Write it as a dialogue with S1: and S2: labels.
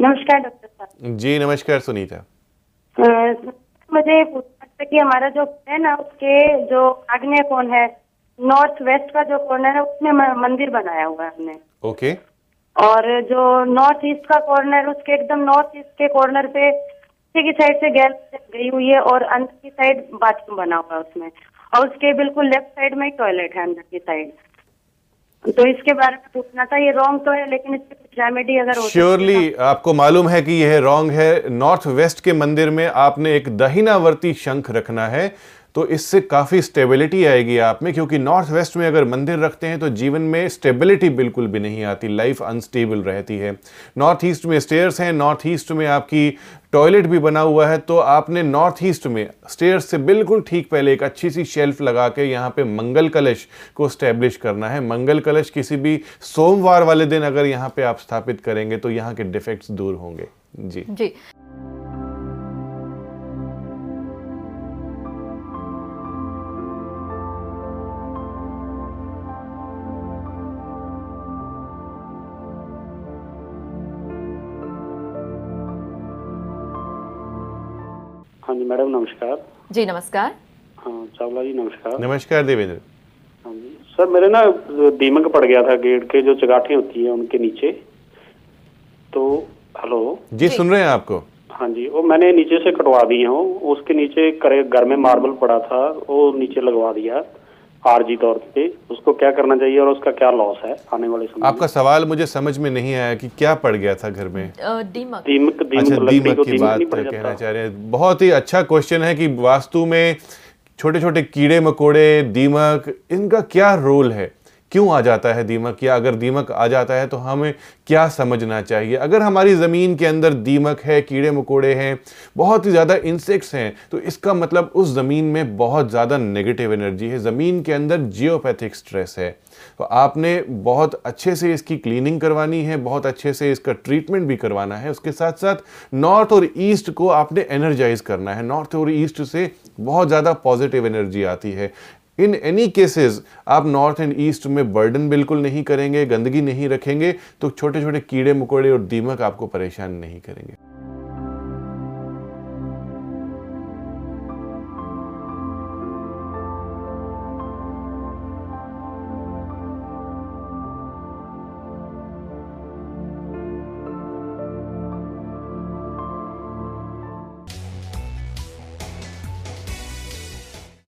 S1: नमस्कार डॉक्टर साहब।
S2: जी नमस्कार सुनीता।
S1: मुझे पूछना था कि हमारा जो है ना उसके जो आग्नेय कोण है नॉर्थ वेस्ट का जो कॉर्नर है उसमें मंदिर बनाया हुआ है हमने।
S2: ओके।
S1: और जो नॉर्थ ईस्ट का कॉर्नर उसके एकदम नॉर्थ ईस्ट के कॉर्नर पे पीछे की साइड से गैल गई हुई है और अंदर की साइड बाथरूम बना हुआ है उसमें। और उसके बिल्कुल लेफ़्ट साइड में टॉयलेट है अंदर की साइड तो इसके बारे में पूछना था ये रॉन्ग तो है लेकिन रेमेडी अगर
S2: श्योरली आपको मालूम है कि यह रॉन्ग है। नॉर्थ वेस्ट के मंदिर में आपने एक दहिनावर्ती शंख रखना है। तो इससे काफ़ी स्टेबिलिटी आएगी आप में, क्योंकि नॉर्थ वेस्ट में अगर मंदिर रखते हैं तो जीवन में स्टेबिलिटी बिल्कुल भी नहीं आती लाइफ अनस्टेबल रहती है। नॉर्थ ईस्ट में स्टेयर्स हैं नॉर्थ ईस्ट में आपकी टॉयलेट भी बना हुआ है तो आपने नॉर्थ ईस्ट में स्टेयर्स से बिल्कुल ठीक पहले एक अच्छी सी शेल्फ लगा के यहाँ पे मंगल कलश को स्टैब्लिश करना है। मंगल कलश किसी भी सोमवार वाले दिन अगर यहाँ पे आप स्थापित करेंगे तो यहाँ के डिफेक्ट्स दूर होंगे। जी।
S3: जी।
S4: हाँ जी मैडम नमस्कार।
S3: जी नमस्कार।
S4: हाँ चावला जी नमस्कार।
S2: नमस्कार देवेंद्र।
S4: हाँ जी। सर मेरे ना दीमक पड़ गया था गेट के जो चगाठी होती है उनके नीचे। तो हेलो।
S2: जी सुन रहे हैं आपको।
S4: हाँ जी वो मैंने नीचे से कटवा दी हूँ उसके नीचे करे घर में मार्बल पड़ा था वो नीचे लगवा दिया। आरजी तौर पे उसको क्या करना चाहिए और उसका क्या लॉस है आने वाले समय
S2: आपका सवाल मुझे समझ में नहीं आया कि क्या पड़ गया था घर में।
S3: दीमक। दीमक
S4: दीमक
S2: अच्छा
S4: दीमक
S2: दीमक
S4: की दीमक
S2: बात कहना चाह रहे हैं। बहुत ही अच्छा क्वेश्चन है कि वास्तु में छोटे छोटे कीड़े मकोड़े दीमक इनका क्या रोल है? क्यों आ जाता है दीमक? या अगर दीमक आ जाता है तो हमें क्या समझना चाहिए? अगर हमारी ज़मीन के अंदर दीमक है, कीड़े मकोड़े हैं, बहुत ही ज़्यादा इंसेक्ट्स हैं तो इसका मतलब उस ज़मीन में बहुत ज़्यादा नेगेटिव एनर्जी है। ज़मीन के अंदर जियोपैथिक स्ट्रेस है। तो आपने बहुत अच्छे से इसकी क्लीनिंग करवानी है, बहुत अच्छे से इसका ट्रीटमेंट भी करवाना है। उसके साथ साथ नॉर्थ और ईस्ट को आपने एनर्जाइज करना है। नॉर्थ और ईस्ट से बहुत ज़्यादा पॉजिटिव एनर्जी आती है। इन एनी केसेस आप नॉर्थ एंड ईस्ट में बर्डन बिल्कुल नहीं करेंगे, गंदगी नहीं रखेंगे तो छोटे छोटे कीड़े मकोड़े और दीमक आपको परेशान नहीं करेंगे।